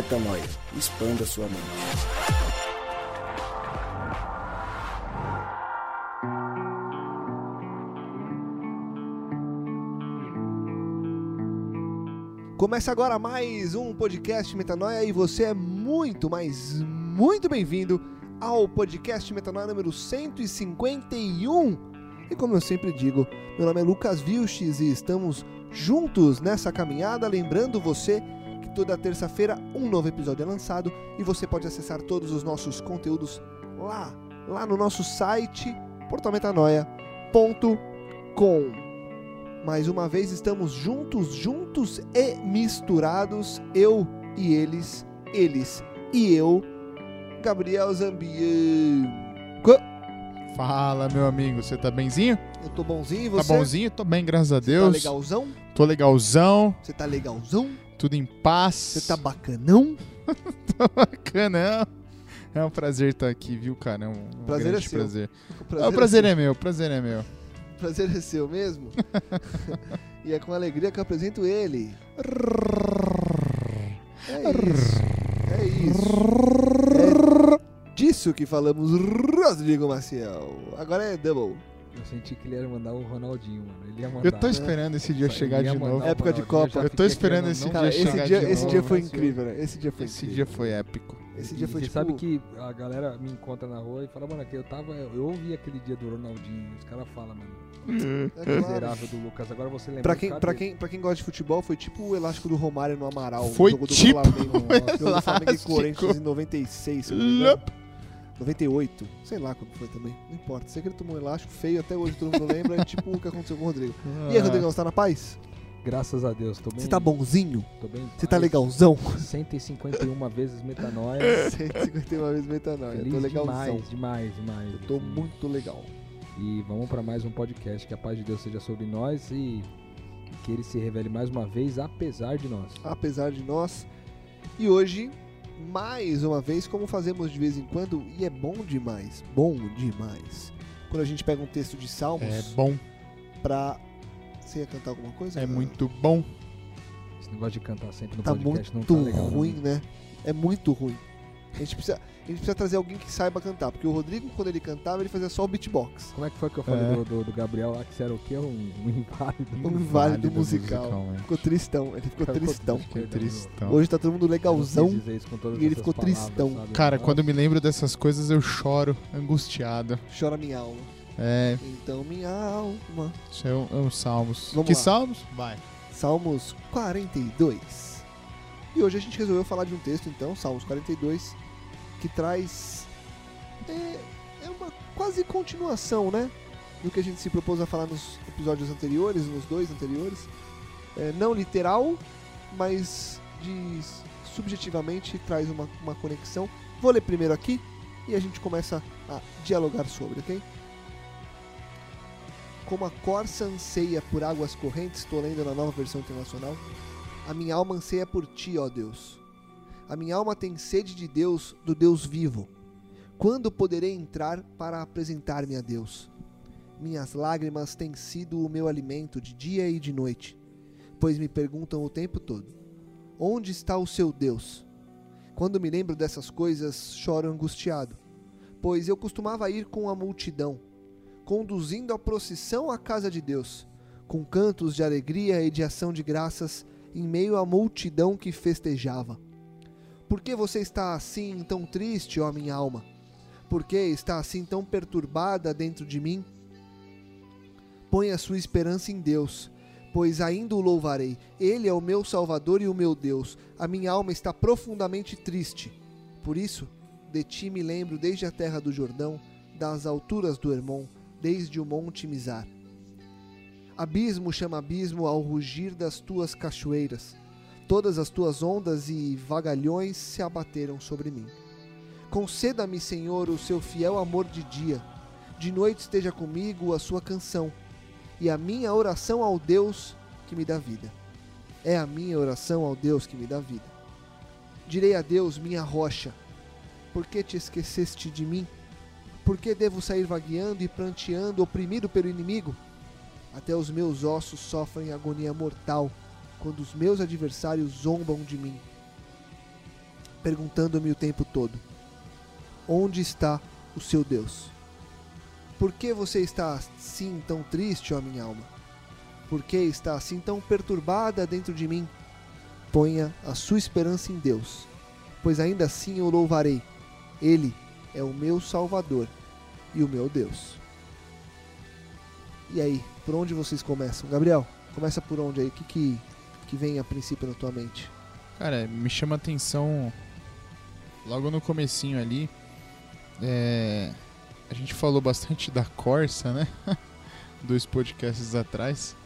Metanoia. Expanda sua mente. Começa agora mais um podcast Metanoia e você é muito, mas muito bem-vindo ao podcast Metanoia número 151. E como eu sempre digo, meu nome é Lucas Vilches e estamos juntos nessa caminhada, lembrando você toda terça-feira um novo episódio é lançado e você pode acessar todos os nossos conteúdos lá, lá no nosso site portalmetanoia.com. Mais uma vez estamos juntos, juntos e misturados, eu e eles, eles e eu, Gabriel Zambianco. Fala, meu amigo, você tá benzinho? Eu tô bonzinho e Tá você? bonzinho? Tô bem, graças a Você Deus. tá legalzão? Tô legalzão, Você tá legalzão? Tudo em paz. Você tá bacanão? bacana. É um prazer estar aqui, viu, cara? É um, um Prazer é grande seu. prazer. O Prazer, o prazer é é meu, o prazer é meu. O prazer é seu mesmo? e é com alegria que eu apresento ele. É isso. É isso. É disso que falamos, Rodrigo Maciel. Agora é double. Eu senti que ele ia mandar o Ronaldinho, mano. Ele ia mandar. Eu tô esperando esse dia chegar de novo. Época de Copa. Eu tô esperando esse não Cara, dia esse chegar dia, de esse novo. dia foi Mas, incrível, né? Esse dia foi Esse incrível. dia foi épico. Esse E dia foi você tipo... sabe que a galera me encontra na rua e fala, mano, aqui eu tava. Eu ouvi aquele dia do Ronaldinho. Os caras falam, mano. É claro. Miserável do Lucas. Agora você lembra. Pra quem, pra, quem, pra quem gosta de futebol, foi tipo o elástico do Romário no Amaral. Foi jogo do tipo Flamengo, o no jogo do Flamengo e elástico. Corinthians em 96, se 98, sei lá quando foi também, não importa. Sei que ele tomou um elástico feio, até hoje todo mundo lembra, é tipo o que aconteceu com o Rodrigo. E aí, Rodrigão, você tá na paz? Graças a Deus, tô bem. Você tá bonzinho? Tô bem. Você tá legalzão? 151 vezes metanoia. 151 vezes metanoia, eu Feliz tô legalzão. demais, demais, demais. Tô assim. muito legal. E vamos pra mais um podcast. Que a paz de Deus seja sobre nós e que ele se revele mais uma vez, apesar de nós. apesar de nós. E hoje, mais uma vez, como fazemos de vez em quando, e é bom demais, bom demais. Quando a gente pega um texto de Salmos É bom, pra. Você ia cantar alguma coisa? é muito bom. Esse negócio de cantar sempre no Tá podcast muito não tá legal. não. ruim, né? É muito ruim. A gente, precisa, a gente precisa trazer alguém que saiba cantar, porque o Rodrigo, quando ele cantava, ele fazia só o beatbox. Como é que foi que eu falei É. do, do, do Gabriel lá, que você era o quê? Um, um inválido? Um inválido musical. né? Ficou tristão, ele ficou tristão. Tristão. Hoje tá todo mundo legalzão. isso e ele ficou palavras, tristão. sabe? Cara, Nossa. quando eu me lembro dessas coisas, eu choro, angustiado. Chora minha alma. É, Então minha alma. isso é um, é um salmos. Vamos que lá. salmos? Vai. Salmos 42. E hoje a gente resolveu falar de um texto, então, Salmos 42, que traz. É, é uma quase continuação, né? Do que a gente se propôs a falar nos episódios anteriores, nos dois anteriores. É, não literal, mas de, subjetivamente traz uma, uma conexão. Vou ler primeiro aqui e a gente começa a dialogar sobre, ok? Como a corça anseia por águas correntes, estou lendo na nova versão internacional. A minha alma anseia por ti, ó Deus. A minha alma tem sede de Deus, do Deus vivo. Quando poderei entrar para apresentar-me a Deus? Minhas lágrimas têm sido o meu alimento de dia e de noite, pois me perguntam o tempo todo: Onde está o seu Deus? Quando me lembro dessas coisas, choro angustiado, pois eu costumava ir com a multidão conduzindo a procissão à casa de Deus, com cantos de alegria e de ação de graças em meio à multidão que festejava. Por que você está assim tão triste, ó minha alma? Por que está assim tão perturbada dentro de mim? Põe a sua esperança em Deus, pois ainda o louvarei. Ele é o meu Salvador e o meu Deus. A minha alma está profundamente triste. Por isso, de ti me lembro desde a terra do Jordão, das alturas do Hermon, desde o monte Mizar. Abismo chama abismo ao rugir das tuas cachoeiras. Todas as tuas ondas e vagalhões se abateram sobre mim. Conceda-me, Senhor, o seu fiel amor de dia. De noite esteja comigo a sua canção e a minha oração ao Deus que me dá vida. É a minha oração ao Deus que me dá vida. Direi a Deus, minha rocha, por que te esqueceste de mim? Por que devo sair vagueando e pranteando, oprimido pelo inimigo? Até os meus ossos sofrem agonia mortal quando os meus adversários zombam de mim. perguntando-me o tempo todo: Onde está o seu Deus? Por que você está assim tão triste, ó minha alma? Por que está assim tão perturbada dentro de mim? Ponha a sua esperança em Deus, pois ainda assim eu louvarei. Ele é o meu Salvador e o meu Deus. E aí, por onde vocês começam? Gabriel, começa por onde aí? O que, que, que vem a princípio na tua mente? Cara, me chama a atenção logo no comecinho ali. é, a gente falou bastante da Corsa, né? Dois podcasts atrás.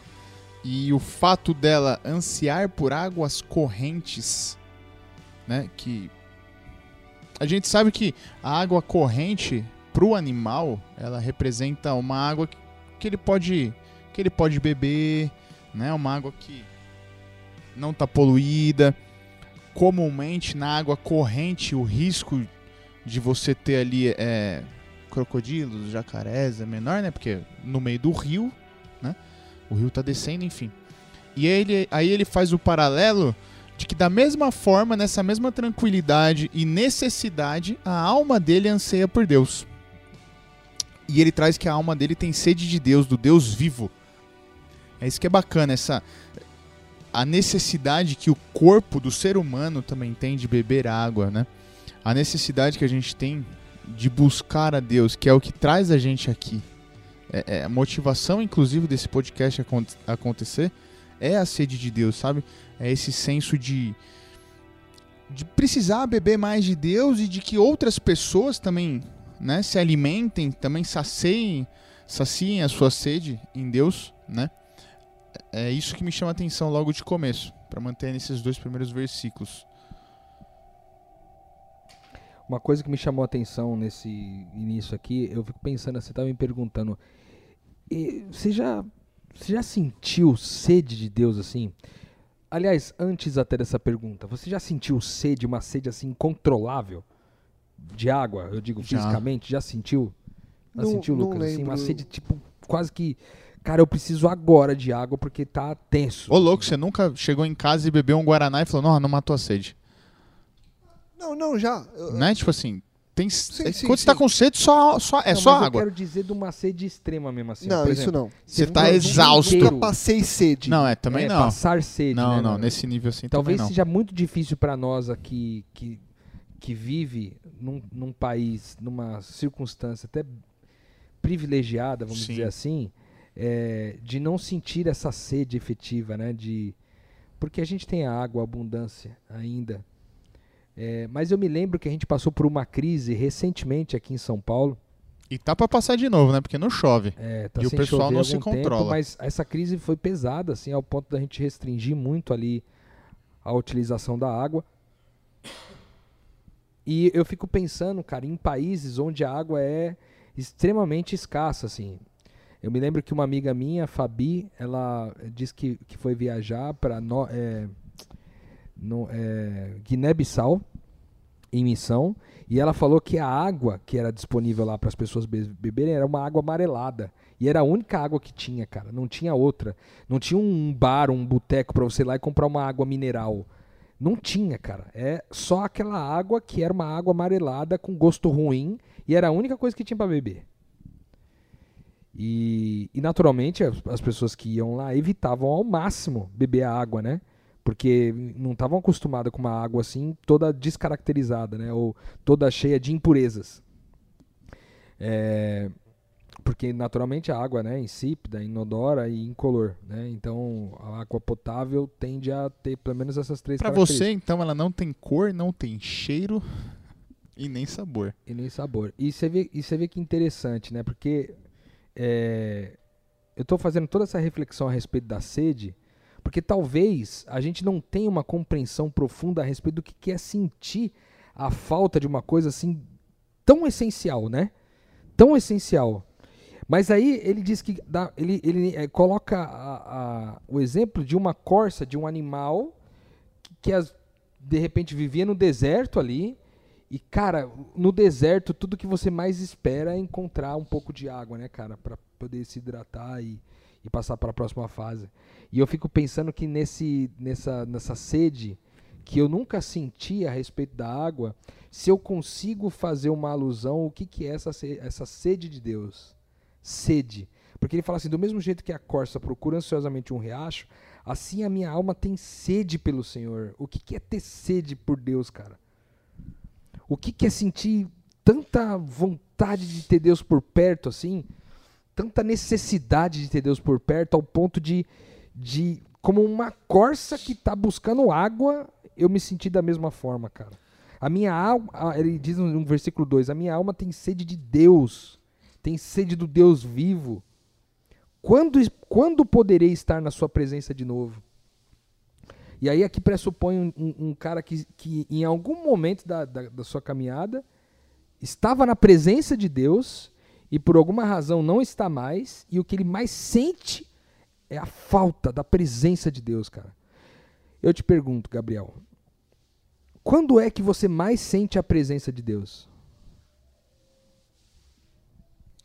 E o fato dela ansiar por águas correntes, né? Que a gente sabe que a água corrente pro animal, ela representa uma água que ele pode que ele pode beber, né? Uma água que não tá poluída. Comumente na água corrente o risco de você ter ali é, crocodilos, jacarés é menor, né? Porque no meio do rio, né? O rio tá descendo, enfim. E aí ele, aí ele faz o paralelo de que da mesma forma, nessa mesma tranquilidade e necessidade, a alma dele anseia por Deus. E ele traz que a alma dele tem sede de Deus, do Deus vivo. É isso que é bacana, essa a necessidade que o corpo do ser humano também tem de beber água, né? A necessidade que a gente tem de buscar a Deus, que é o que traz a gente aqui. É, é a motivação, inclusive, desse podcast acon- acontecer é a sede de Deus, sabe? É esse senso de de precisar beber mais de Deus e de que outras pessoas também, né, se alimentem, também saciem, saciem a sua sede em Deus, né? É isso que me chama a atenção logo de começo, para manter nesses dois primeiros versículos. Uma coisa que me chamou a atenção nesse início aqui, eu fico pensando, você estava me perguntando, e você já, você já sentiu sede de Deus assim? Aliás, antes até dessa pergunta, você já sentiu sede, uma sede assim incontrolável de água? Eu digo Já. fisicamente, já sentiu? Já Não- sentiu, não Lucas? Assim, uma sede tipo quase que, cara, eu preciso agora de água porque tá tenso. Ô louco, você nunca chegou em casa e bebeu um Guaraná e falou, não, não matou a sede. Não, não, já. Eu- Né? Tipo assim, tem, Sim, sim, quando você tá com sede, só, só, é Não, só mas eu água. quero dizer de uma sede extrema mesmo assim. não, Por isso exemplo, não. Você tá exausto. inteiro- Nunca passei sede. Não, é também é, não. Passar sede, Não, né, não, mano? nesse nível assim Talvez também não. seja muito difícil para nós aqui que, que vive num, num país, numa circunstância até privilegiada, vamos Sim. dizer assim, é, de não sentir essa sede efetiva, né? De, porque a gente tem a água, a abundância ainda. É, mas eu me lembro que a gente passou por uma crise recentemente aqui em São Paulo. E tá pra passar de novo, né? Porque não chove. É, tá E o pessoal não se algum tempo, controla. mas essa crise foi pesada, assim, ao ponto da gente restringir muito ali a utilização da água. E eu fico pensando, cara, em países onde a água é extremamente escassa, assim. Eu me lembro que uma amiga minha, Fabi, ela disse que, que foi viajar para é, no, é, Guiné-Bissau em missão e ela falou que a água que era disponível lá para as pessoas be- beberem era uma água amarelada. E era a única água que tinha, cara. Não tinha outra. Não tinha um bar, um boteco para você ir lá e comprar uma água mineral. Não tinha, cara. É só aquela água que era uma água amarelada com gosto ruim e era a única coisa que tinha para beber. E, e naturalmente as, as pessoas que iam lá evitavam ao máximo beber a água, né? Porque não estavam acostumadas com uma água assim toda descaracterizada, né? Ou toda cheia de impurezas. É, porque naturalmente a água né, é insípida, inodora e incolor. Né? Então a água potável tende a ter pelo menos essas três Pra características. você, então, ela não tem cor, não tem cheiro e nem sabor. E nem sabor. E você vê, e você vê que interessante, né? Porque é, eu estou fazendo toda essa reflexão a respeito da sede, porque talvez a gente não tenha uma compreensão profunda a respeito do que que é sentir a falta de uma coisa assim tão essencial, né? Tão essencial. Mas aí ele diz que dá- ele, ele é, coloca a- a- o exemplo de uma corça, de um animal que as- de repente vivia no deserto ali. E, cara, no deserto, tudo que você mais espera é encontrar um pouco de água, né, cara? Pra poder se hidratar e, e passar para a próxima fase. E eu fico pensando que nesse, nessa, nessa sede que eu nunca senti a respeito da água, se eu consigo fazer uma alusão o que, que é essa, essa sede de Deus. Sede. Porque ele fala assim: do mesmo jeito que a corça procura ansiosamente um riacho, assim a minha alma tem sede pelo Senhor. O que, que é ter sede por Deus, cara? O que, que é sentir tanta vontade de ter Deus por perto assim? Tanta necessidade de ter Deus por perto ao ponto de, de como uma corça que está buscando água, eu me senti da mesma forma, cara. A minha alma, ele diz no no versículo 2, a minha alma tem sede de Deus, tem sede do Deus vivo. Quando, quando poderei estar na sua presença de novo? E aí aqui pressupõe um, um- um cara que, que em algum momento da, da, da sua caminhada estava na presença de Deus e por alguma razão não está mais, e o que ele mais sente é a falta da presença de Deus, cara. Eu te pergunto, Gabriel, quando é que você mais sente a presença de Deus?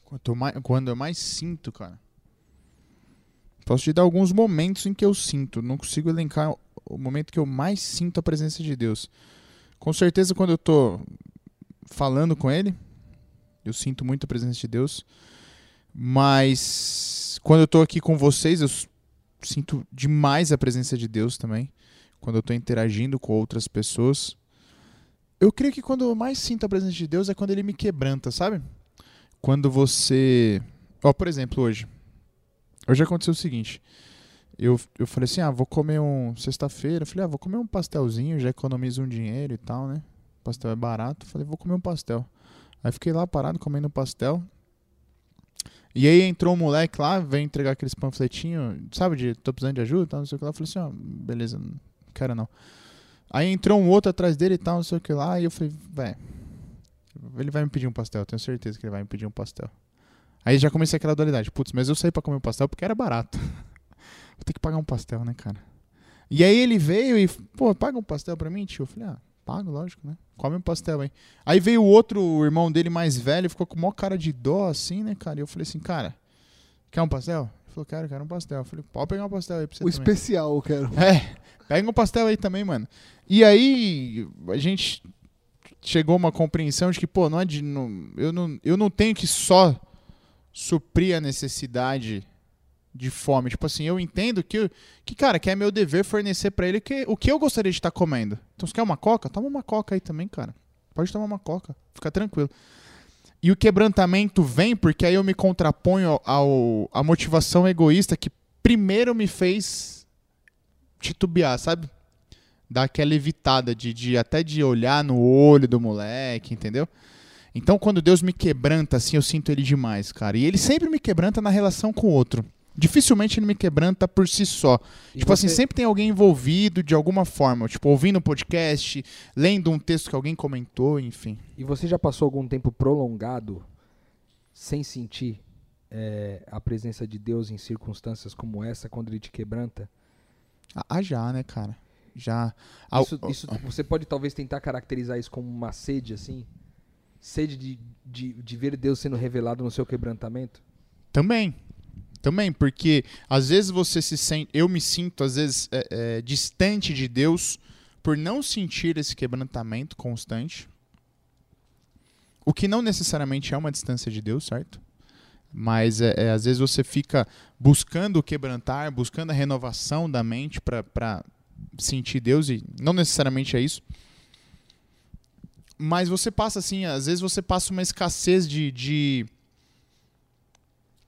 Quanto mais, quando eu mais sinto, cara. Posso te dar alguns momentos em que eu sinto. Não consigo elencar o momento que eu mais sinto a presença de Deus. Com certeza, quando eu tô falando com Ele, eu sinto muito a presença de Deus. Mas quando eu tô aqui com vocês, eu sinto demais a presença de Deus também. Quando eu tô interagindo com outras pessoas. Eu creio que quando eu mais sinto a presença de Deus é quando Ele me quebranta, sabe? quando você. Ó, por exemplo, hoje. Hoje aconteceu o seguinte. Eu, eu falei assim, ah, vou comer um. Sexta-feira. Falei, ah, vou comer um pastelzinho, já economizo um dinheiro e tal, né? Pastel é barato. Falei, vou comer um pastel. Aí fiquei lá parado comendo um pastel. E aí entrou um moleque lá, veio entregar aqueles panfletinhos, sabe, de tô precisando de ajuda tal, não sei o que lá. Eu falei assim, ó, beleza, não quero não. Aí entrou um outro atrás dele e tal, não sei o que lá, e eu falei, velho, ele vai me pedir um pastel, tenho certeza que ele vai me pedir um pastel. Aí já comecei aquela dualidade. Putz, mas eu saí pra comer um pastel porque era barato. Vou ter que pagar um pastel, né, cara? E aí ele veio e, pô, paga um pastel pra mim, tio? Eu falei, ah, pago, lógico, né? Come um pastel aí. Aí veio o outro o irmão dele mais velho, ficou com maior cara de dó, assim, né, cara? E eu falei assim, cara, quer um pastel? Ele falou, quero, quero um pastel. Eu falei, pode pegar um pastel aí pra você O também. especial, eu quero. É, pega um pastel aí também, mano. E aí, a gente chegou a uma compreensão de que, pô, não é de, não, eu, não, eu não tenho que só suprir a necessidade de fome. Tipo assim, eu entendo que, que cara, que é meu dever fornecer pra ele que, o que eu gostaria de estar comendo. Então, você quer uma coca? Toma uma coca aí também, cara. Pode tomar uma coca, fica tranquilo. E o quebrantamento vem porque aí eu me contraponho ao, a motivação egoísta que primeiro me fez titubear, sabe? Dar aquela evitada de, de até de olhar no olho do moleque, entendeu? Então, quando Deus me quebranta, assim, eu sinto ele demais, cara. E ele sempre me quebranta na relação com o outro. Dificilmente ele me quebranta por si só. E tipo assim, você- sempre tem alguém envolvido de alguma forma. Tipo, ouvindo um podcast, lendo um texto que alguém comentou, enfim. E você já passou algum tempo prolongado sem sentir eh, a presença de Deus em circunstâncias como essa, quando ele te quebranta? Ah, ah, já, né, cara? Já. Isso, isso- você pode talvez tentar caracterizar isso como uma sede, assim? Sede de, de, de ver Deus sendo revelado no seu quebrantamento? Também. Também, porque às vezes você se sente. Eu me sinto, às vezes, é, é, distante de Deus por não sentir esse quebrantamento constante. O que não necessariamente é uma distância de Deus, certo? Mas é, é, às vezes você fica buscando quebrantar, buscando a renovação da mente para sentir Deus, e não necessariamente é isso. Mas você passa assim, às vezes você passa uma escassez de- de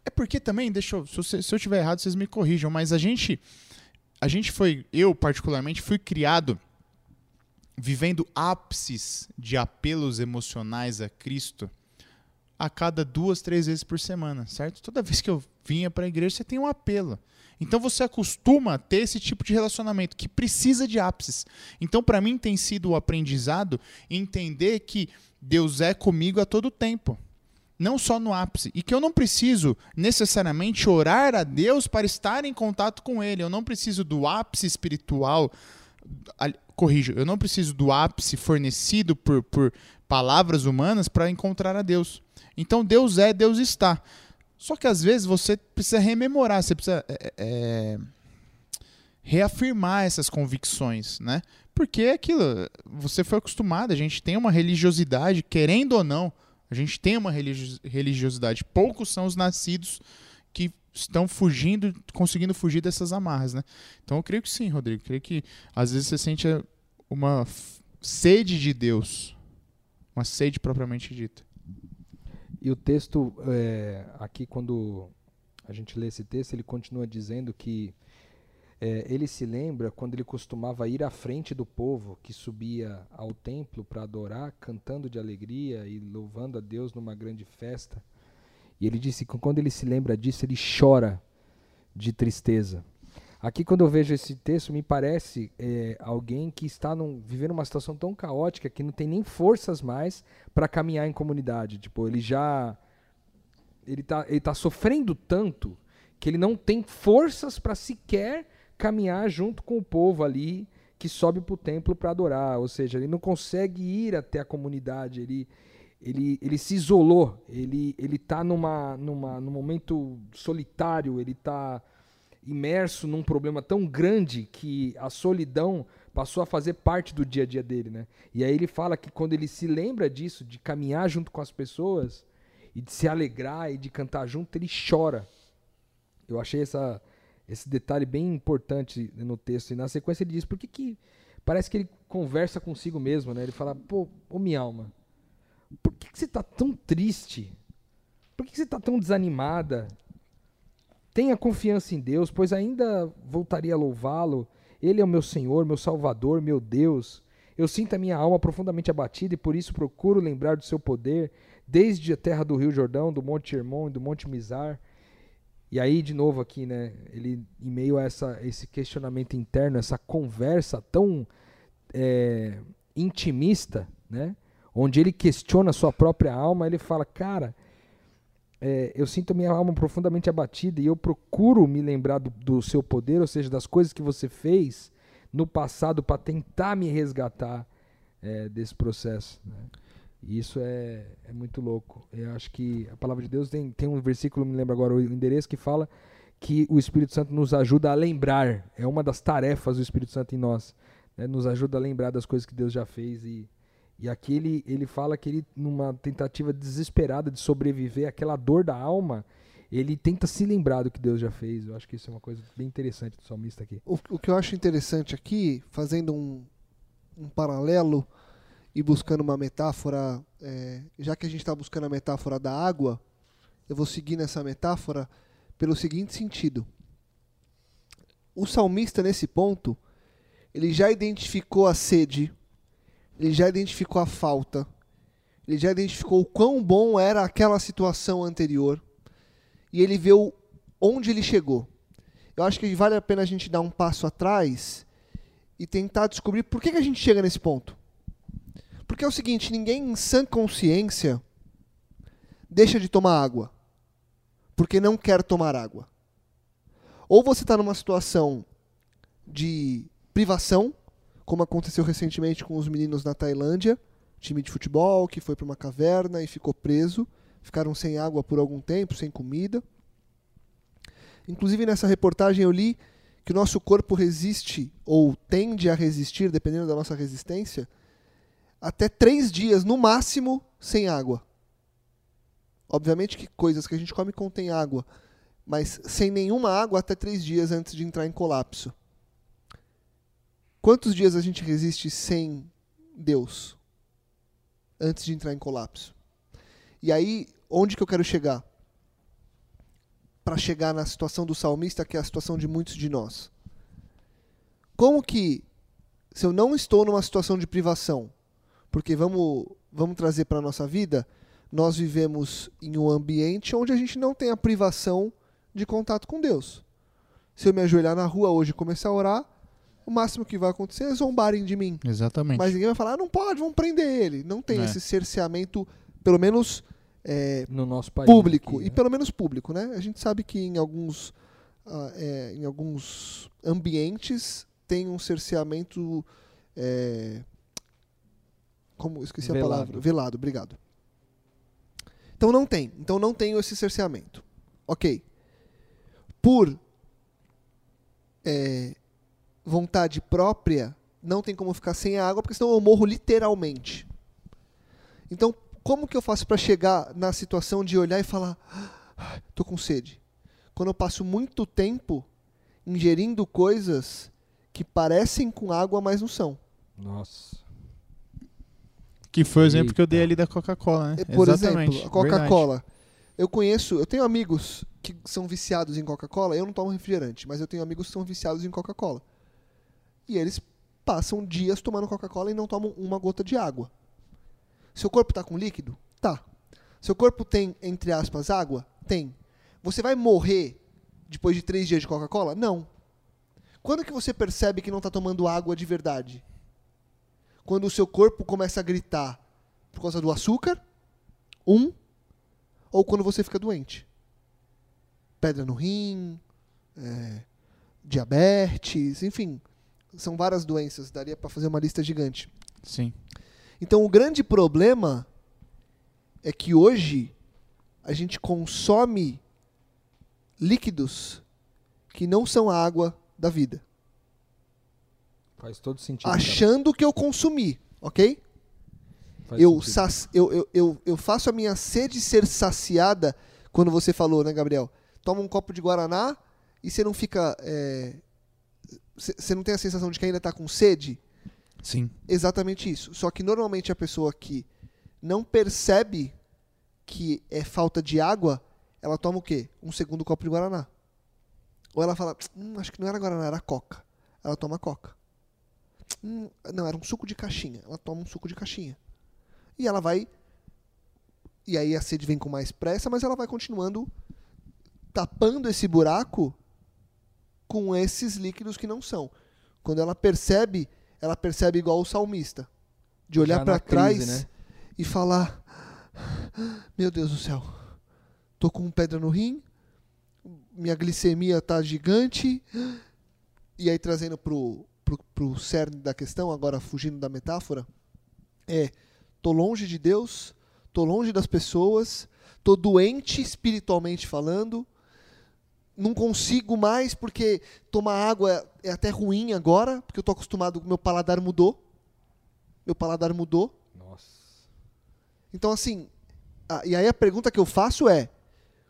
é porque também, deixa eu, se, se eu tiver errado, vocês me corrijam, mas a gente a gente foi, eu particularmente fui criado vivendo ápices de apelos emocionais a Cristo a cada duas, três vezes por semana, certo? Toda vez que eu vinha para a igreja, você tem um apelo. Então você acostuma a ter esse tipo de relacionamento que precisa de ápices. Então para mim tem sido o aprendizado entender que Deus é comigo a todo tempo não só no ápice, e que eu não preciso necessariamente orar a Deus para estar em contato com Ele. Eu não preciso do ápice espiritual. Corrijo, eu não preciso do ápice fornecido por, por palavras humanas para encontrar a Deus. Então Deus é, Deus está. Só que às vezes você precisa rememorar, você precisa é, é, reafirmar essas convicções, né? Porque é aquilo, você foi acostumado, a gente tem uma religiosidade, querendo ou não, a gente tem uma religiosidade. Poucos são os nascidos que estão fugindo, conseguindo fugir dessas amarras, né? Então eu creio que sim, Rodrigo. Eu creio que às vezes você sente uma sede de Deus, uma sede propriamente dita. E o texto, é, aqui, quando a gente lê esse texto, ele continua dizendo que é, ele se lembra quando ele costumava ir à frente do povo que subia ao templo para adorar, cantando de alegria e louvando a Deus numa grande festa. E ele disse que quando ele se lembra disso, ele chora de tristeza. Aqui, quando eu vejo esse texto, me parece é, alguém que está num, vivendo uma situação tão caótica que não tem nem forças mais para caminhar em comunidade. Tipo, ele já. Ele está ele tá sofrendo tanto que ele não tem forças para sequer caminhar junto com o povo ali que sobe para o templo para adorar. Ou seja, ele não consegue ir até a comunidade. Ele, ele, ele se isolou. Ele está numa, numa, num momento solitário. Ele está imerso num problema tão grande que a solidão passou a fazer parte do dia a dia dele, né? E aí ele fala que quando ele se lembra disso, de caminhar junto com as pessoas e de se alegrar e de cantar junto, ele chora. Eu achei essa, esse detalhe bem importante no texto. E na sequência ele diz, por que que parece que ele conversa consigo mesmo, né? Ele fala, pô, ô minha alma, por que, que você está tão triste? Por que, que você está tão desanimada? Tenha confiança em Deus, pois ainda voltaria a louvá-lo. Ele é o meu Senhor, meu Salvador, meu Deus. Eu sinto a minha alma profundamente abatida e por isso procuro lembrar do seu poder, desde a terra do Rio Jordão, do Monte Hermon e do Monte Mizar. E aí, de novo, aqui, né? Ele, em meio a essa, esse questionamento interno, essa conversa tão é, intimista, né? Onde ele questiona a sua própria alma, ele fala, cara, é, eu sinto minha alma profundamente abatida e eu procuro me lembrar do, do seu poder, ou seja, das coisas que você fez no passado para tentar me resgatar é, desse processo. Né? E isso é, é muito louco. Eu acho que a palavra de Deus tem, tem um versículo, me lembro agora o endereço, que fala que o Espírito Santo nos ajuda a lembrar. É uma das tarefas do Espírito Santo em nós. Né? Nos ajuda a lembrar das coisas que Deus já fez e e aqui ele, ele fala que ele, numa tentativa desesperada de sobreviver àquela dor da alma, ele tenta se lembrar do que Deus já fez. Eu acho que isso é uma coisa bem interessante do salmista aqui. O, o que eu acho interessante aqui, fazendo um, um paralelo e buscando uma metáfora, é, já que a gente está buscando a metáfora da água, eu vou seguir nessa metáfora pelo seguinte sentido. O salmista, nesse ponto, ele já identificou a sede ele já identificou a falta, ele já identificou o quão bom era aquela situação anterior e ele vê onde ele chegou. Eu acho que vale a pena a gente dar um passo atrás e tentar descobrir por que, que a gente chega nesse ponto. Porque é o seguinte: ninguém em sã consciência deixa de tomar água porque não quer tomar água. Ou você está numa situação de privação, como aconteceu recentemente com os meninos na Tailândia, time de futebol que foi para uma caverna e ficou preso, ficaram sem água por algum tempo, sem comida. Inclusive nessa reportagem eu li que o nosso corpo resiste ou tende a resistir, dependendo da nossa resistência, até três dias no máximo sem água. Obviamente que coisas que a gente come contêm água, mas sem nenhuma água até três dias antes de entrar em colapso. Quantos dias a gente resiste sem Deus antes de entrar em colapso? E aí, onde que eu quero chegar? Para chegar na situação do salmista, que é a situação de muitos de nós. Como que, se eu não estou numa situação de privação, porque vamos, vamos trazer para a nossa vida, nós vivemos em um ambiente onde a gente não tem a privação de contato com Deus. Se eu me ajoelhar na rua hoje e começar a orar, o máximo que vai acontecer é zombarem de mim. Exatamente. Mas ninguém vai falar, ah, não pode, vamos prender ele. Não tem é. esse cerceamento, pelo menos é, no nosso país público. Aqui, né? E pelo menos público, né? A gente sabe que em alguns, uh, é, em alguns ambientes tem um cerceamento. É, como esqueci velado. a palavra? Velado, obrigado. Então não tem. Então não tenho esse cerceamento. Ok. Por é, vontade própria, não tem como ficar sem a água, porque senão eu morro literalmente. Então, como que eu faço para chegar na situação de olhar e falar, ah, tô com sede? Quando eu passo muito tempo ingerindo coisas que parecem com água, mas não são. Nossa. Que foi o exemplo Eita. que eu dei ali da Coca-Cola, né? É, Por Exatamente. exemplo, a Coca-Cola. Eu conheço, eu tenho amigos que são viciados em Coca-Cola. Eu não tomo refrigerante, mas eu tenho amigos que são viciados em Coca-Cola. E eles passam dias tomando Coca-Cola e não tomam uma gota de água. Seu corpo está com líquido? Tá. Seu corpo tem, entre aspas, água? Tem. Você vai morrer depois de três dias de Coca-Cola? Não. Quando que você percebe que não está tomando água de verdade? Quando o seu corpo começa a gritar por causa do açúcar? Um. Ou quando você fica doente? Pedra no rim, é, diabetes, enfim. São várias doenças. Daria para fazer uma lista gigante. Sim. Então o grande problema é que hoje a gente consome líquidos que não são a água da vida, Faz todo sentido. cara. achando que eu consumi, ok? Faz Eu, sentido. saci- eu, eu, eu, eu faço a minha sede ser saciada quando você falou, né, Gabriel? Toma um copo de Guaraná e você não fica. é, Você não tem a sensação de que ainda está com sede? Sim. Exatamente isso. Só que normalmente a pessoa que não percebe que é falta de água, ela toma o quê? Um segundo copo de Guaraná. Ou ela fala, hum, acho que não era Guaraná, era Coca. Ela toma Coca. Hum, não, era um suco de caixinha. Ela toma um suco de caixinha. E ela vai. E aí a sede vem com mais pressa, mas ela vai continuando tapando esse buraco com esses líquidos que não são. Quando ela percebe, ela percebe igual o salmista, de olhar para trás crise, né? e falar: Meu Deus do céu, tô com pedra no rim, minha glicemia tá gigante. E aí trazendo pro, pro, pro cerne da questão, agora fugindo da metáfora, é: tô longe de Deus, tô longe das pessoas, tô doente espiritualmente falando, não consigo mais porque tomar água é até ruim agora, porque eu tô acostumado, meu paladar mudou. Meu paladar mudou. Nossa. Então, assim, a- e aí a pergunta que eu faço é: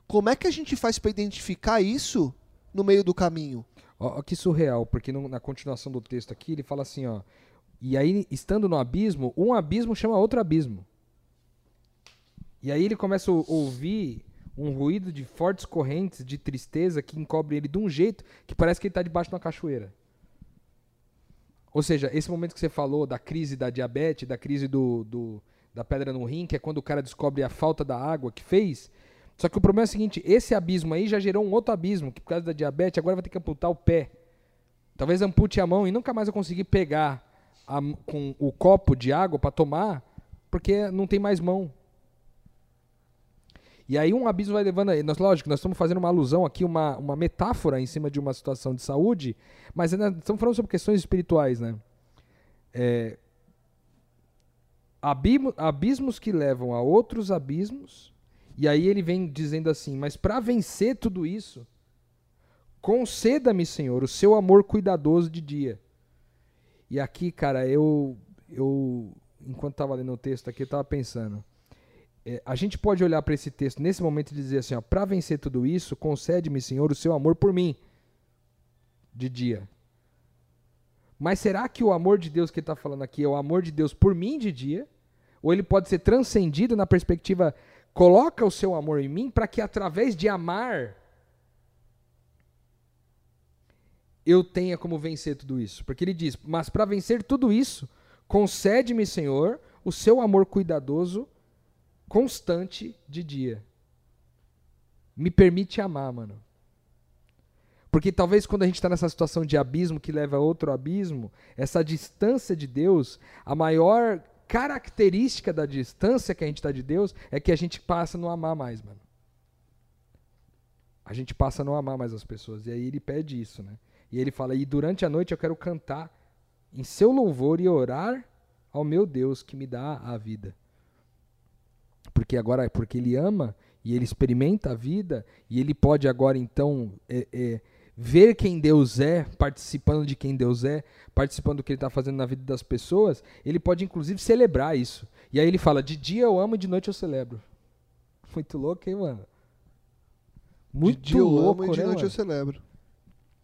como é que a gente faz para identificar isso no meio do caminho? Ó, ó que surreal, porque no- na continuação do texto aqui ele fala assim, ó. E aí, estando no abismo, um abismo chama outro abismo. E aí ele começa a ou- ouvir um ruído de fortes correntes de tristeza que encobre ele de um jeito que parece que ele está debaixo de uma cachoeira. Ou seja, esse momento que você falou da crise da diabetes, da crise do, do- da pedra no rim, que é quando o cara descobre a falta da água que fez. Só que o problema é o seguinte: esse abismo aí já gerou um outro abismo, que por causa da diabetes agora vai ter que amputar o pé. Talvez ampute a mão e nunca mais eu conseguir pegar a com o copo de água para tomar, porque não tem mais mão. E aí um abismo vai levando. Nós, lógico, nós estamos fazendo uma alusão aqui, uma, uma metáfora em cima de uma situação de saúde, mas ainda estamos falando sobre questões espirituais, né? É, abimo- abismos que levam a outros abismos, e aí ele vem dizendo assim: Mas para vencer tudo isso, conceda-me, Senhor, o seu amor cuidadoso de dia. E aqui, cara, eu, eu enquanto estava lendo o texto aqui, eu estava pensando. É, a gente pode olhar para esse texto nesse momento e dizer assim: Para vencer tudo isso, concede-me, Senhor, o seu amor por mim de dia. Mas será que o amor de Deus que ele está falando aqui é o amor de Deus por mim de dia? Ou ele pode ser transcendido na perspectiva, coloca o seu amor em mim para que através de amar eu tenha como vencer tudo isso? Porque ele diz: Mas para vencer tudo isso, concede-me, Senhor, o seu amor cuidadoso, constante de dia. Me permite amar, mano. Porque talvez quando a gente está nessa situação de abismo que leva a outro abismo, essa distância de Deus, a maior característica da distância que a gente está de Deus é que a gente passa a não amar mais, mano. A gente passa a não amar mais as pessoas. E aí ele pede isso, né? E ele fala: E durante a noite eu quero cantar em seu louvor e orar ao meu Deus que me dá a vida. Porque agora, porque ele ama e ele experimenta a vida e ele pode agora então é, é, ver quem Deus é, participando de quem Deus é, participando do que ele está fazendo na vida das pessoas, ele pode inclusive celebrar isso. E aí ele fala: de dia eu amo e de noite eu celebro. Muito louco, hein, mano? Muito de dia eu louco, amo e de né, noite mano? eu celebro.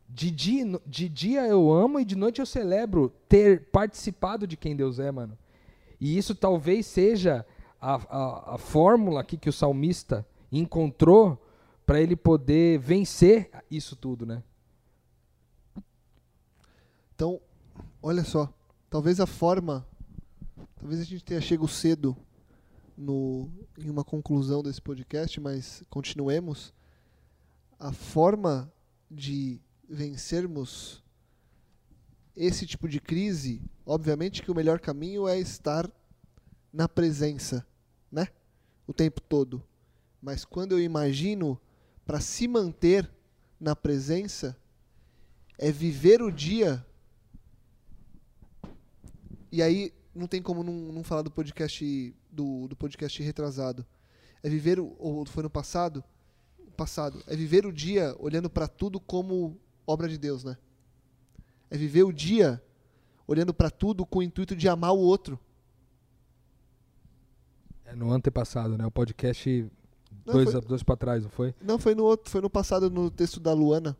De dia, de dia eu amo e de noite eu celebro ter participado de quem Deus é, mano. E isso talvez seja a, a, a fórmula aqui que o salmista encontrou para ele poder vencer isso tudo, né? Então, olha só. Talvez a forma. Talvez a gente tenha chego cedo no, em uma conclusão desse podcast, mas continuemos. A forma de vencermos esse tipo de crise, obviamente que o melhor caminho é estar na presença, né? O tempo todo. Mas quando eu imagino para se manter na presença é viver o dia. E aí não tem como não, não falar do podcast do, do podcast retrasado. É viver o ou foi no passado, passado, é viver o dia olhando para tudo como obra de Deus, né? É viver o dia olhando para tudo com o intuito de amar o outro. É no antepassado, né? O podcast Não, dois, foi- dois para trás, não foi? Não, foi no outro, foi no passado no texto da Luana.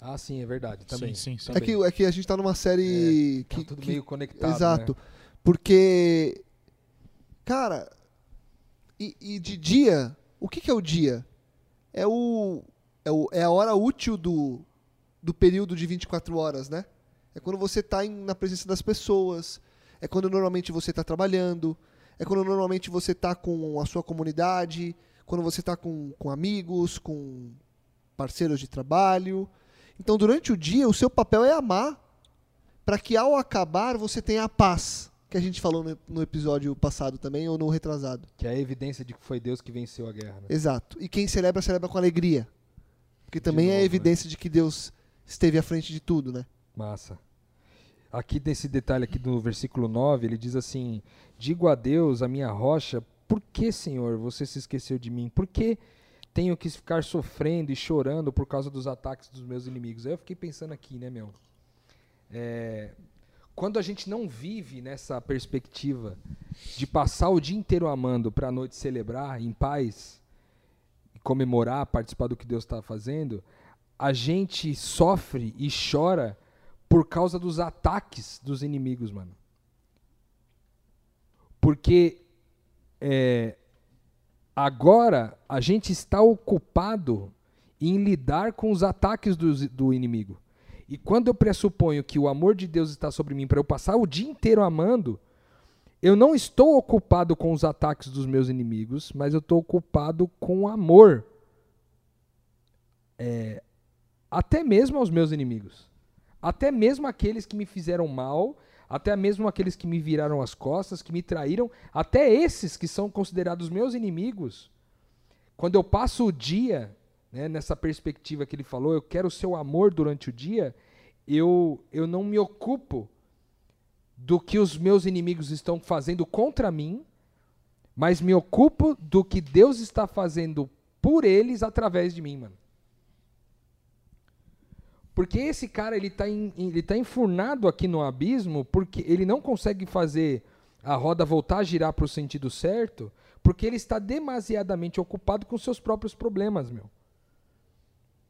Ah, sim, é verdade. Também. Sim, sim, sim. É que, é que a gente tá numa série Tá que, tudo que- meio conectado. Exato. né? Porque, cara, e, e de dia, o que, que é o dia? É, o, é, o, é a hora útil do, do período de 24 horas, né? É quando você está na presença das pessoas, é quando normalmente você está trabalhando, é quando normalmente você está com a sua comunidade, quando você está com, com amigos, com parceiros de trabalho. Então, durante o dia, o seu papel é amar para que ao acabar você tenha a paz, que a gente falou no, no episódio passado também, ou no retrasado. Que é a evidência de que foi Deus que venceu a guerra. Né? Exato. E quem celebra, celebra com alegria. Porque também novo, é né? evidência de que Deus esteve à frente de tudo, né? Massa. Aqui nesse detalhe aqui do versículo 9, ele diz assim: Digo a Deus, a minha rocha, por que, Senhor, você se esqueceu de mim? Por que tenho que ficar sofrendo e chorando por causa dos ataques dos meus inimigos? Aí eu fiquei pensando aqui, né, meu? É, quando a gente não vive nessa perspectiva de passar o dia inteiro amando para a noite celebrar em paz, comemorar, participar do que Deus está fazendo, a gente sofre e chora por causa dos ataques dos inimigos, mano. Porque é, agora a gente está ocupado em lidar com os ataques do, do inimigo. E quando eu pressuponho que o amor de Deus está sobre mim para eu passar o dia inteiro amando, eu não estou ocupado com os ataques dos meus inimigos, mas eu estou ocupado com o amor. É, até mesmo aos meus inimigos. Até mesmo aqueles que me fizeram mal, até mesmo aqueles que me viraram as costas, que me traíram, até esses que são considerados meus inimigos. Quando eu passo o dia, né, nessa perspectiva que ele falou, eu quero o seu amor durante o dia, eu, eu não me ocupo do que os meus inimigos estão fazendo contra mim, mas me ocupo do que Deus está fazendo por eles através de mim, mano. Porque esse cara, ele está ele tá enfurnado aqui no abismo, porque ele não consegue fazer a roda voltar a girar para o sentido certo, porque ele está demasiadamente ocupado com seus próprios problemas, meu.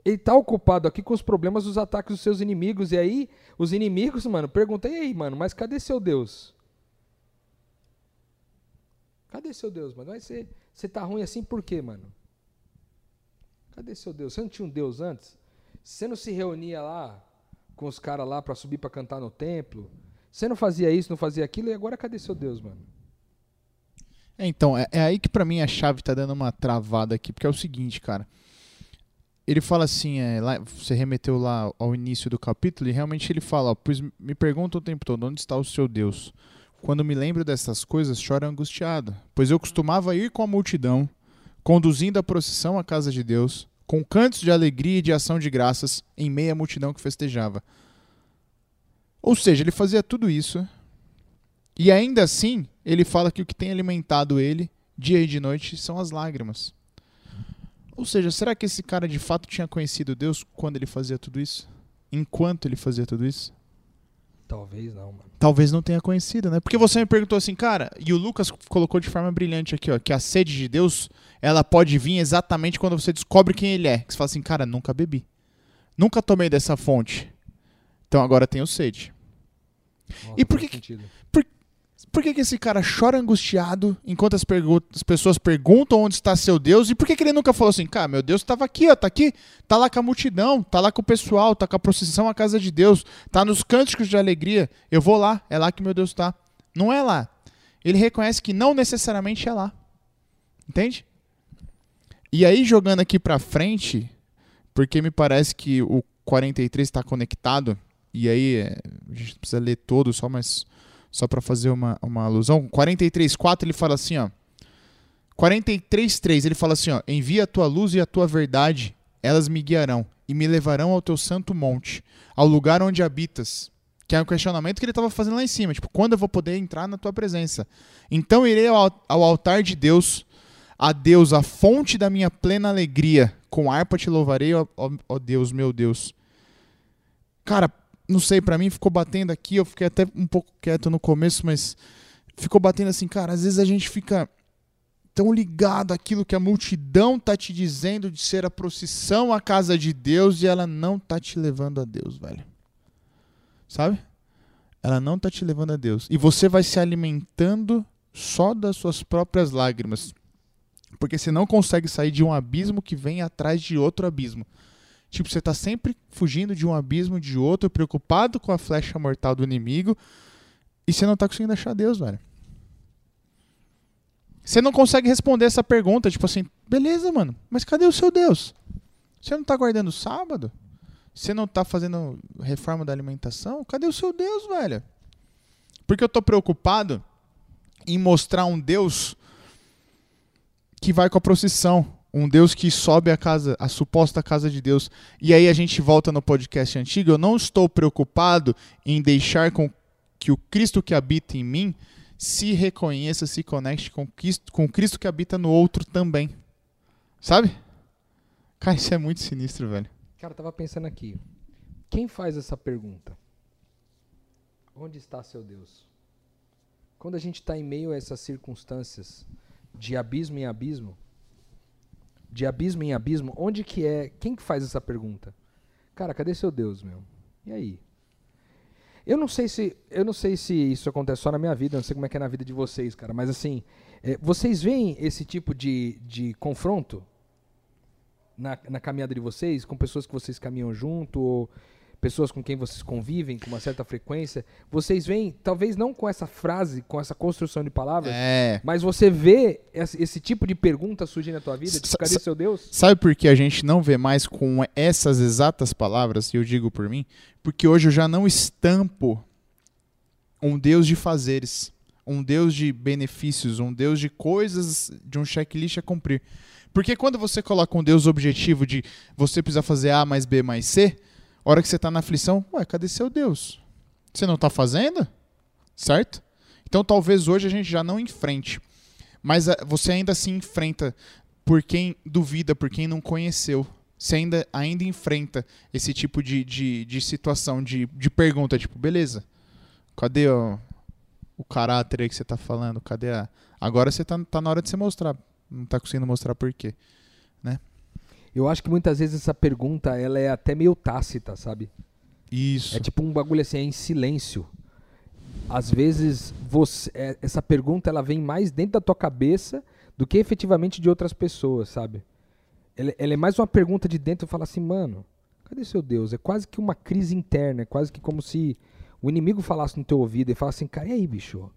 Ele está ocupado aqui com os problemas dos ataques dos seus inimigos. E aí, os inimigos, mano, perguntam, e aí, mano, mas cadê seu Deus? Cadê seu Deus, mano? Mas você, você tá ruim assim por quê, mano? Cadê seu Deus? Você não tinha um Deus antes? Você não se reunia lá com os caras lá para subir para cantar no templo? Você não fazia isso, não fazia aquilo, e agora cadê seu Deus, mano? É, então, é, é aí que pra mim a chave tá dando uma travada aqui, porque é o seguinte, cara. Ele fala assim, é, lá, você remeteu lá ao início do capítulo, e realmente ele fala, ó, pois me pergunta o tempo todo, onde está o seu Deus? Quando me lembro dessas coisas, choro angustiado, pois eu costumava ir com a multidão, conduzindo a procissão à casa de Deus, com cantos de alegria e de ação de graças, em meia multidão que festejava. Ou seja, ele fazia tudo isso, e ainda assim, ele fala que o que tem alimentado ele, dia e de noite, são as lágrimas. Ou seja, será que esse cara de fato tinha conhecido Deus quando ele fazia tudo isso? Enquanto ele fazia tudo isso? Talvez não, mano. Talvez não tenha conhecido, né? Porque você me perguntou assim, cara, e o Lucas colocou de forma brilhante aqui, ó, que a sede de Deus, ela pode vir exatamente quando você descobre quem ele é. Que você fala assim, cara, nunca bebi. Nunca tomei dessa fonte. Então agora tenho sede. Nossa, E por que- sentido. Por que, que esse cara chora angustiado enquanto as, as pessoas perguntam onde está seu Deus? E por que, que ele nunca falou assim, cara, meu Deus estava aqui, ó, tá aqui, tá lá com a multidão, tá lá com o pessoal, tá com a procissão à casa de Deus, tá nos cânticos de alegria, eu vou lá, é lá que meu Deus tá. Não é lá. Ele reconhece que não necessariamente é lá. Entende? E aí, jogando aqui pra frente, porque me parece que o 43 está conectado, e aí é, a gente precisa ler todo só, mas só para fazer uma, uma alusão. 43.4 ele fala assim, ó. 43.3 ele fala assim, ó. Envia a tua luz e a tua verdade, elas me guiarão e me levarão ao teu santo monte, ao lugar onde habitas. Que é um questionamento que ele estava fazendo lá em cima. Tipo, quando eu vou poder entrar na tua presença? Então irei ao, ao altar de Deus, a Deus, a fonte da minha plena alegria. Com harpa te louvarei, ó, ó, ó Deus, meu Deus. Cara, não sei, pra mim ficou batendo aqui, eu fiquei até um pouco quieto no começo, mas ficou batendo assim, cara, às vezes a gente fica tão ligado àquilo que a multidão tá te dizendo de ser a procissão à casa de Deus e ela não tá te levando a Deus, velho. Sabe? Ela não tá te levando a Deus. E você vai se alimentando só das suas próprias lágrimas. Porque você não consegue sair de um abismo que vem atrás de outro abismo. Tipo, você tá sempre fugindo de um abismo de outro, preocupado com a flecha mortal do inimigo, e você não tá conseguindo achar Deus, velho. Você não consegue responder essa pergunta, tipo assim, beleza, mano, mas cadê o seu Deus? Você não tá guardando o sábado? Você não tá fazendo reforma da alimentação? Cadê o seu Deus, velho? Porque eu tô preocupado em mostrar um Deus que vai com a procissão, um Deus que sobe a casa, a suposta casa de Deus. E aí a gente volta no podcast antigo, eu não estou preocupado em deixar com que o Cristo que habita em mim se reconheça, se conecte com Cristo, com Cristo que habita no outro também. Sabe? Cara, isso é muito sinistro, velho. Cara, eu tava pensando aqui. Quem faz essa pergunta? Onde está seu Deus? Quando a gente está em meio a essas circunstâncias de abismo em abismo, de abismo em abismo, onde que é? Quem que faz essa pergunta? Cara, cadê seu Deus, meu? E aí? Eu não sei se eu não sei se isso acontece só na minha vida, não sei como é que é na vida de vocês, cara, mas assim, é, vocês veem esse tipo de, de confronto na, na caminhada de vocês, com pessoas que vocês caminham junto, ou pessoas com quem vocês convivem com uma certa frequência, vocês veem, talvez não com essa frase, com essa construção de palavras, É. mas você vê esse, esse tipo de pergunta surgir na tua vida, tipo, cadê seu Deus? Sabe por que a gente não vê mais com essas exatas palavras, e eu digo por mim? Porque hoje eu já não estampo um Deus de fazeres, um Deus de benefícios, um Deus de coisas, de um checklist a cumprir. Porque quando você coloca um Deus objetivo de você precisa fazer A mais B mais C, a hora que você está na aflição, ué, cadê seu Deus? Você não está fazendo? Certo? Então talvez hoje a gente já não enfrente. Mas ah, você ainda se enfrenta por quem duvida, por quem não conheceu. Você ainda, ainda enfrenta esse tipo de, de, de situação, de, de pergunta, tipo, beleza, cadê o, o caráter aí que você tá falando? Cadê a. Agora você tá, tá na hora de você mostrar. Não tá conseguindo mostrar por quê. Eu acho que muitas vezes essa pergunta, ela é até meio tácita, sabe? Isso. É tipo um bagulho assim, é em silêncio. Às vezes, você, é- essa pergunta ela vem mais dentro da tua cabeça do que efetivamente de outras pessoas, sabe? Ela, ela é mais uma pergunta de dentro, fala assim, mano, cadê seu Deus? É quase que uma crise interna, é quase que como se o inimigo falasse no teu ouvido e falasse assim, cara, e aí, bicho?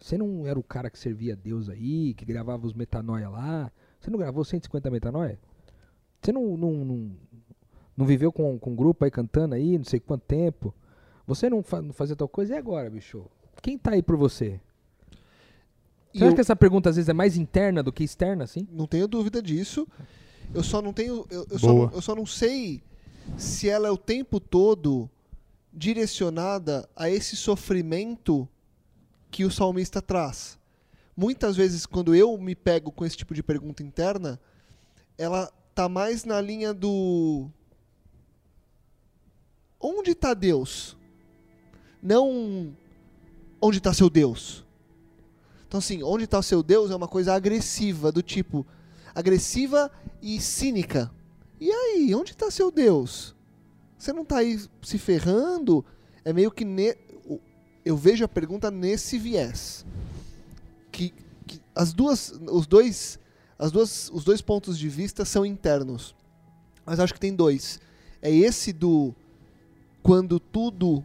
Você não era o cara que servia a Deus aí, que gravava os metanoia lá? Você não gravou 150 metanoia? Você não, não, não, não viveu com, com um grupo aí cantando aí, não sei quanto tempo? Você não, fa- não fazia tal coisa? E agora, bicho? Quem tá aí por você? Você acha eu que essa pergunta às vezes é mais interna do que externa, assim? não tenho dúvida disso. Eu só não tenho. Eu, eu só não, eu só não sei se ela é o tempo todo direcionada a esse sofrimento que o salmista traz. Muitas vezes, quando eu me pego com esse tipo de pergunta interna, ela tá mais na linha do onde está Deus? Não onde está seu Deus. Então assim, onde está seu Deus é uma coisa agressiva, do tipo agressiva e cínica. E aí, onde está seu Deus? Você não está aí se ferrando? É meio que ne... eu vejo a pergunta nesse viés. Que, que as duas, os dois, as duas, os dois pontos de vista são internos. Mas acho que tem dois. É esse do quando tudo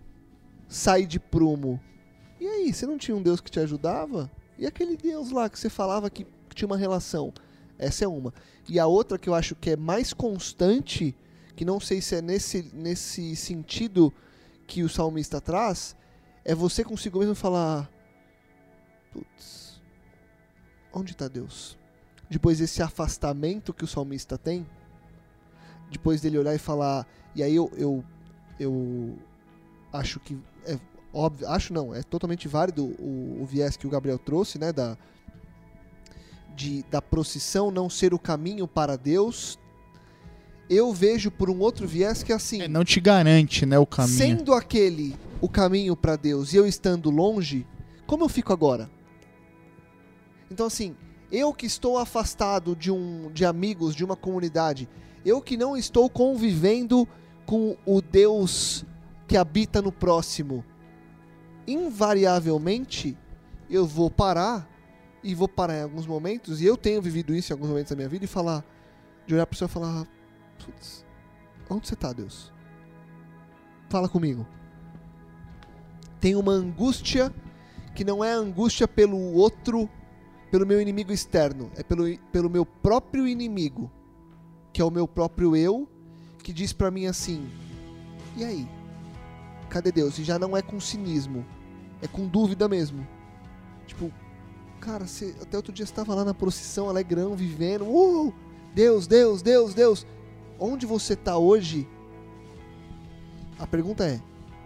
sai de prumo. E aí, você não tinha um Deus que te ajudava? E aquele Deus lá que você falava que, que tinha uma relação? Essa é uma. E a outra que eu acho que é mais constante, que não sei se é nesse, nesse sentido que o salmista traz, é você consigo mesmo falar: Putz, onde está Deus? Depois desse afastamento que o salmista tem, depois dele olhar e falar, e aí eu, eu eu acho que é óbvio, acho não, é totalmente válido o, o viés que o Gabriel trouxe, né, da de, da procissão não ser o caminho para Deus. Eu vejo por um outro viés que é assim, É, não te garante, né, o caminho. sendo aquele o caminho para Deus e eu estando longe, como eu fico agora? Então assim, eu que estou afastado de um de amigos, de uma comunidade, eu que não estou convivendo com o Deus que habita no próximo, invariavelmente eu vou parar e vou parar em alguns momentos, e eu tenho vivido isso em alguns momentos da minha vida, e falar, de olhar para Senhor e falar, onde você está, Deus? Fala comigo. Tem uma angústia que não é angústia pelo outro, pelo meu inimigo externo, é pelo, pelo meu próprio inimigo, que é o meu próprio eu, que diz para mim assim: e aí? Cadê Deus? E já não é com cinismo, é com dúvida mesmo. Tipo, cara, você até outro dia estava lá na procissão, alegrão, vivendo, uh, Deus, Deus, Deus, Deus. Onde você está hoje? A pergunta é: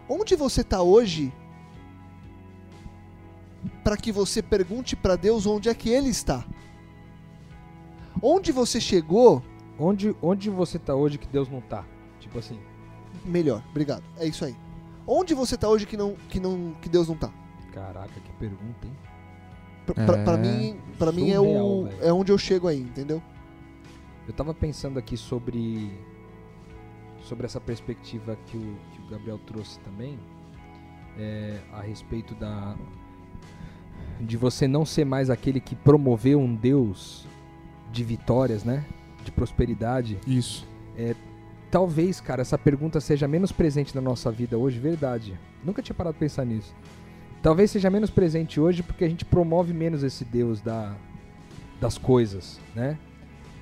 onde você está hoje? Para que você pergunte para Deus onde é que Ele está. Onde você chegou Onde, onde você tá hoje que Deus não tá? Tipo assim. Melhor, obrigado. É isso aí. Onde você tá hoje que não que não que Deus não tá? Caraca, que pergunta, hein? Pra, pra- pra É. mim, para mim é o velho. é onde eu chego aí, entendeu? Eu tava pensando aqui sobre sobre essa perspectiva que o, que o Gabriel trouxe também é, a respeito da de você não ser mais aquele que promoveu um Deus de vitórias, né? De prosperidade. Isso. Talvez, cara, essa pergunta seja menos presente na nossa vida hoje, verdade. Nunca tinha parado pra pensar nisso. Talvez seja menos presente hoje porque a gente promove menos esse Deus da, das coisas, né?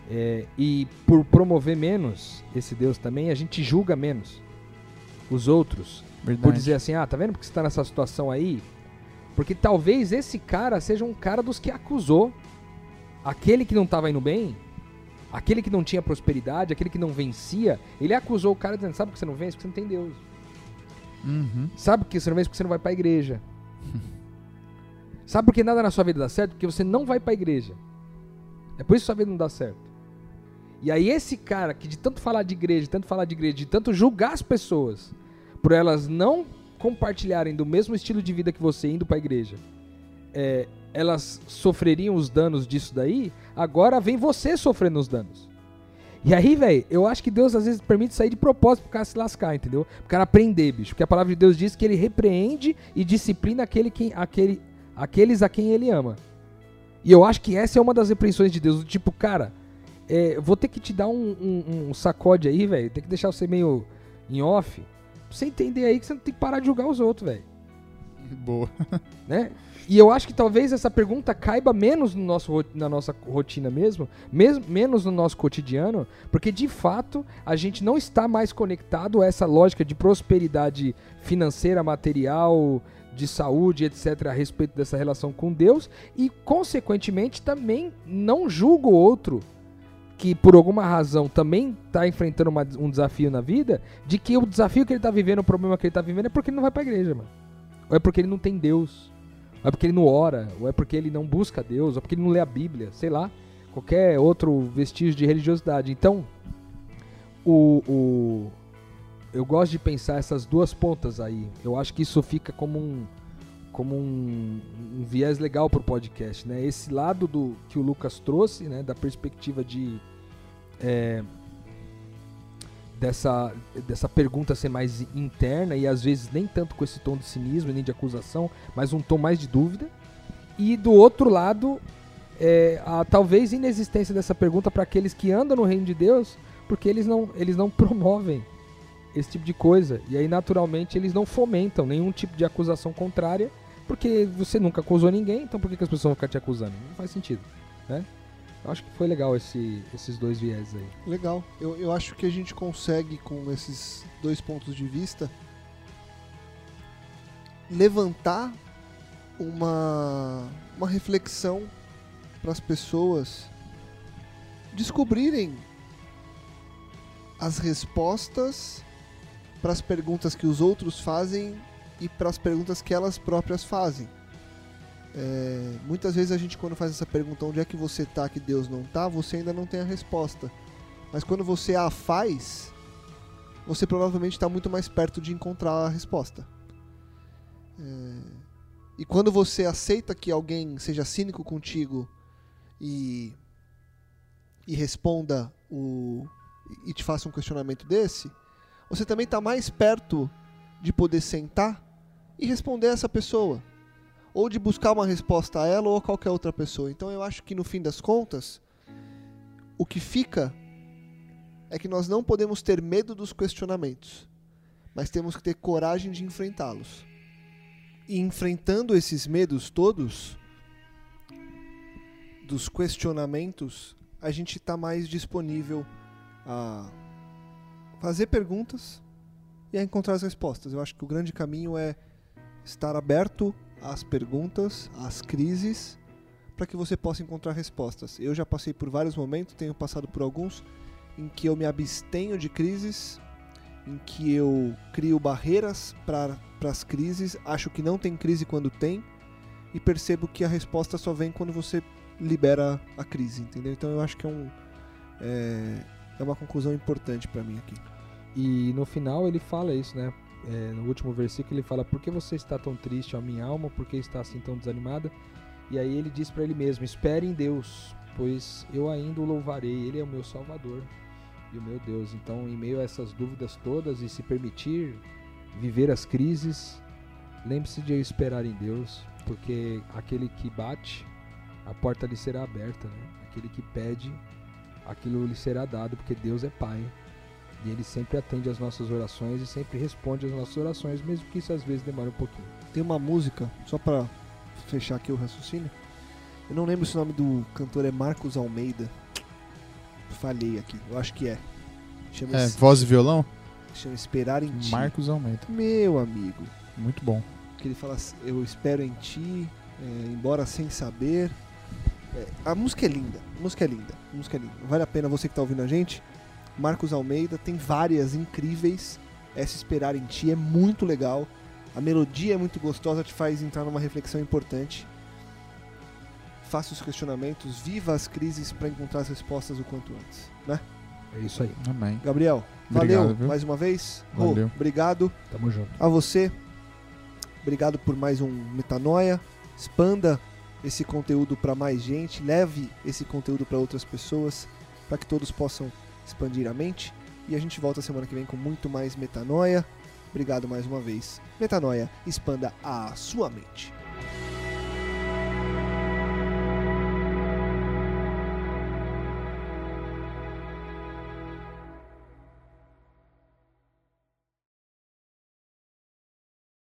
É, e por promover menos esse Deus também, a gente julga menos os outros. Verdade. Por dizer assim, ah, tá vendo porque você tá nessa situação aí? Porque talvez esse cara seja um cara dos que acusou aquele que não tava indo bem, aquele que não tinha prosperidade, aquele que não vencia. Ele acusou o cara dizendo: Sabe por que você não vence? Porque você não tem Deus. Uhum. Sabe por que você não vence? Porque você não vai pra igreja. Sabe por que nada na sua vida dá certo? Porque você não vai pra igreja. É por isso que sua vida não dá certo. E aí esse cara que de tanto falar de igreja, de tanto falar de igreja, de tanto julgar as pessoas por elas não compartilharem do mesmo estilo de vida que você indo pra igreja, é, elas sofreriam os danos disso daí, agora vem você sofrendo os danos. E aí, velho, eu acho que Deus às vezes permite sair de propósito pro cara se lascar, entendeu? Pro cara aprender, bicho. Porque a palavra de Deus diz que ele repreende e disciplina aquele quem, aquele, aqueles a quem ele ama. E eu acho que essa é uma das repreensões de Deus. Do tipo, cara, é, vou ter que te dar um, um- um sacode aí, velho. Tem que deixar você meio em off. Pra você entender aí que você não tem que parar de julgar os outros, velho Boa. né? E eu acho que talvez essa pergunta caiba menos no nosso, na nossa rotina mesmo, mesmo, menos no nosso cotidiano, porque de fato a gente não está mais conectado a essa lógica de prosperidade financeira, material, de saúde, etc., a respeito dessa relação com Deus, e consequentemente também não julga o outro que por alguma razão também está enfrentando uma- um desafio na vida, de que o desafio que ele está vivendo, o problema que ele está vivendo é porque ele não vai para a igreja, mano. Ou é porque ele não tem Deus. Ou é porque ele não ora. Ou é porque ele não busca Deus. Ou porque ele não lê a Bíblia. Sei lá. qualquer outro vestígio de religiosidade. Então, o, o, eu gosto de pensar essas duas pontas aí. Eu acho que isso fica como um, como um, um viés legal para o podcast, né? Esse lado do que o Lucas trouxe, né? Da perspectiva de é, dessa dessa pergunta ser mais interna e às vezes nem tanto com esse tom de cinismo nem de acusação, mas um tom mais de dúvida. E do outro lado, é, a talvez inexistência dessa pergunta para aqueles que andam no reino de Deus, porque eles não eles não promovem esse tipo de coisa. E aí, naturalmente, eles não fomentam nenhum tipo de acusação contrária, porque você nunca acusou ninguém, então por que, que as pessoas vão ficar te acusando? Não faz sentido, né? Eu acho que foi legal esse, esses dois viés aí. Legal. Eu, eu acho que a gente consegue, com esses dois pontos de vista, levantar uma, uma reflexão para as pessoas descobrirem as respostas para as perguntas que os outros fazem e para as perguntas que elas próprias fazem. É, muitas vezes a gente quando faz essa pergunta onde é que você está que Deus não está, você ainda não tem a resposta. Mas quando você a faz, você provavelmente está muito mais perto de encontrar a resposta. É, e quando você aceita que alguém seja cínico contigo e, e responda o, e te faça um questionamento desse, você também está mais perto de poder sentar e responder essa pessoa ou de buscar uma resposta a ela ou a qualquer outra pessoa. Então eu acho que no fim das contas, o que fica é que nós não podemos ter medo dos questionamentos, mas temos que ter coragem de enfrentá-los. E enfrentando esses medos todos, dos questionamentos, a gente está mais disponível a fazer perguntas e a encontrar as respostas. Eu acho que o grande caminho é estar aberto às perguntas, às crises, para que você possa encontrar respostas. Eu já passei por vários momentos, tenho passado por alguns, em que eu me abstenho de crises, em que eu crio barreiras para as crises, acho que não tem crise quando tem, e percebo que a resposta só vem quando você libera a crise, entendeu? Então eu acho que é, um, é, é uma conclusão importante para mim aqui. E no final ele fala isso, né? É, no último versículo ele fala: Por que você está tão triste, ó minha alma? Por que está assim tão desanimada? E aí ele diz para ele mesmo: Espere em Deus, pois eu ainda o louvarei. Ele é o meu Salvador e o meu Deus. Então, em meio a essas dúvidas todas e se permitir viver as crises, lembre-se de esperar em Deus, porque aquele que bate, a porta lhe será aberta. Né? Aquele que pede, aquilo lhe será dado, porque Deus é Pai. E ele sempre atende às nossas orações e sempre responde às nossas orações, mesmo que isso às vezes demore um pouquinho. Tem uma música, só para fechar aqui o raciocínio. Eu não lembro se o nome do cantor é Marcos Almeida. Falhei aqui, eu acho que é. Chama é, voz e violão? Chama Esperar em Ti. Marcos Almeida. Meu amigo. Muito bom. Que ele fala, eu espero em Ti, é, embora sem saber. É, a música é linda, a música é linda, a música é linda. Vale a pena você que está ouvindo a gente Marcos Almeida, tem várias incríveis. Essa Esperar em Ti é muito legal. A melodia é muito gostosa, te faz entrar numa reflexão importante. Faça os questionamentos, viva as crises para encontrar as respostas o quanto antes, né? É isso aí. Amém. Gabriel, obrigado, valeu viu? mais uma vez. Valeu. Rô, obrigado. Tamo junto. A você, obrigado por mais um Metanoia. Expanda esse conteúdo para mais gente, leve esse conteúdo para outras pessoas, para que todos possam expandir a mente. E a gente volta semana que vem com muito mais metanoia. Obrigado mais uma vez. Metanoia, expanda a sua mente.